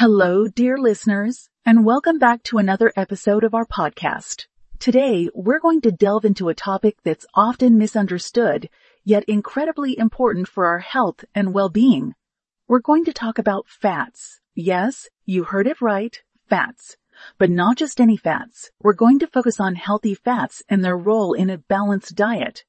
Hello, dear listeners, and welcome back to another episode of our podcast. Today, we're going to delve into a topic that's often misunderstood, yet incredibly important for our health and well-being. We're going to talk about fats. Yes, you heard it right, fats. But not just any fats. We're going to focus on healthy fats and their role in a balanced diet.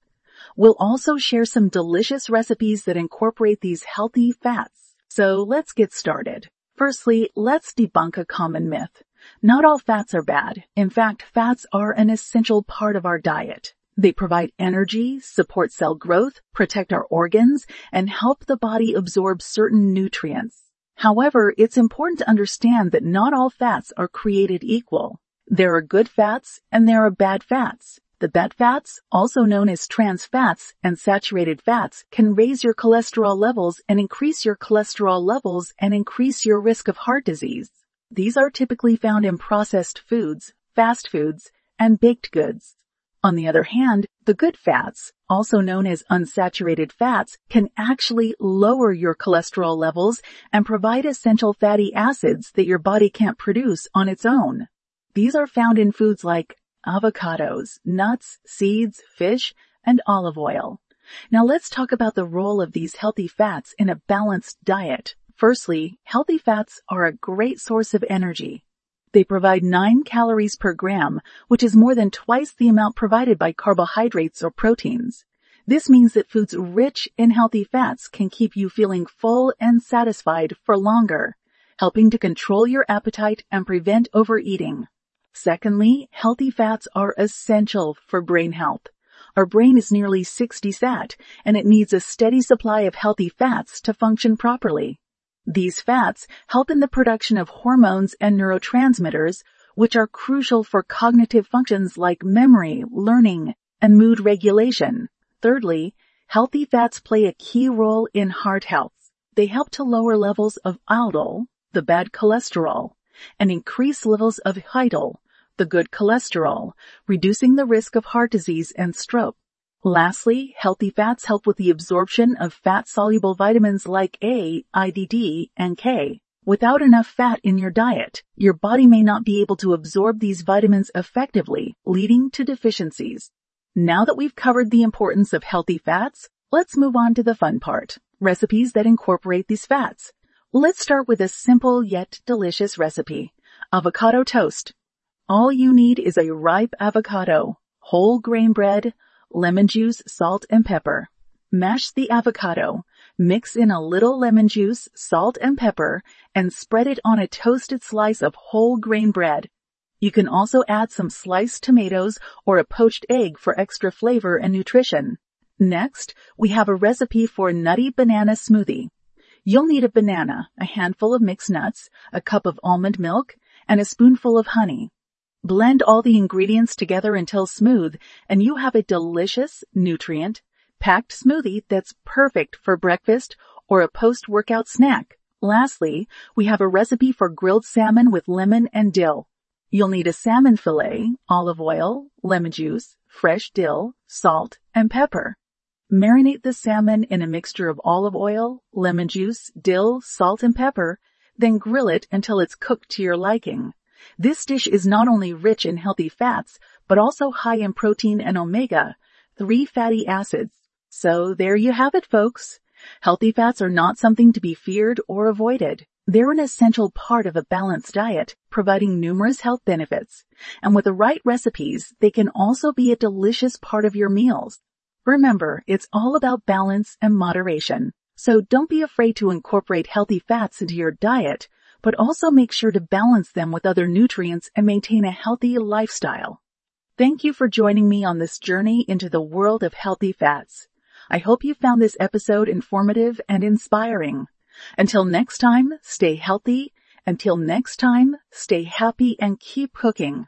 We'll also share some delicious recipes that incorporate these healthy fats. So let's get started. Firstly, let's debunk a common myth. Not all fats are bad. In fact, fats are an essential part of our diet. They provide energy, support cell growth, protect our organs, and help the body absorb certain nutrients. However, it's important to understand that not all fats are created equal. There are good fats and there are bad fats. The bad fats, also known as trans fats and saturated fats, can raise your cholesterol levels and increase your cholesterol levels and increase your risk of heart disease. These are typically found in processed foods, fast foods, and baked goods. On the other hand, the good fats, also known as unsaturated fats, can actually lower your cholesterol levels and provide essential fatty acids that your body can't produce on its own. These are found in foods like avocados, nuts, seeds, fish, and olive oil. Now let's talk about the role of these healthy fats in a balanced diet. Firstly, healthy fats are a great source of energy. They provide 9 calories per gram, which is more than twice the amount provided by carbohydrates or proteins. This means that foods rich in healthy fats can keep you feeling full and satisfied for longer, helping to control your appetite and prevent overeating. Secondly, healthy fats are essential for brain health. Our brain is nearly 60 sat, and it needs a steady supply of healthy fats to function properly. These fats help in the production of hormones and neurotransmitters, which are crucial for cognitive functions like memory, learning, and mood regulation. Thirdly, healthy fats play a key role in heart health. They help to lower levels of LDL, the bad cholesterol, and increase levels of HDL, the good cholesterol, reducing the risk of heart disease and stroke. Lastly, healthy fats help with the absorption of fat-soluble vitamins like A, IDD, and K. Without enough fat in your diet, your body may not be able to absorb these vitamins effectively, leading to deficiencies. Now that we've covered the importance of healthy fats, let's move on to the fun part, recipes that incorporate these fats. Let's start with a simple yet delicious recipe. Avocado toast. All you need is a ripe avocado, whole grain bread, lemon juice, salt, and pepper. Mash the avocado, mix in a little lemon juice, salt, and pepper, and spread it on a toasted slice of whole grain bread. You can also add some sliced tomatoes or a poached egg for extra flavor and nutrition. Next, we have a recipe for nutty banana smoothie. You'll need a banana, a handful of mixed nuts, a cup of almond milk, and a spoonful of honey. Blend all the ingredients together until smooth and you have a delicious, nutrient, packed smoothie that's perfect for breakfast or a post-workout snack. Lastly, we have a recipe for grilled salmon with lemon and dill. You'll need a salmon fillet, olive oil, lemon juice, fresh dill, salt, and pepper. Marinate the salmon in a mixture of olive oil, lemon juice, dill, salt, and pepper, then grill it until it's cooked to your liking. This dish is not only rich in healthy fats, but also high in protein and omega, three fatty acids. So there you have it, folks. Healthy fats are not something to be feared or avoided. They're an essential part of a balanced diet, providing numerous health benefits. And with the right recipes, they can also be a delicious part of your meals. Remember, it's all about balance and moderation. So don't be afraid to incorporate healthy fats into your diet, but also make sure to balance them with other nutrients and maintain a healthy lifestyle. Thank you for joining me on this journey into the world of healthy fats. I hope you found this episode informative and inspiring. Until next time, stay healthy. Until next time, stay happy and keep cooking.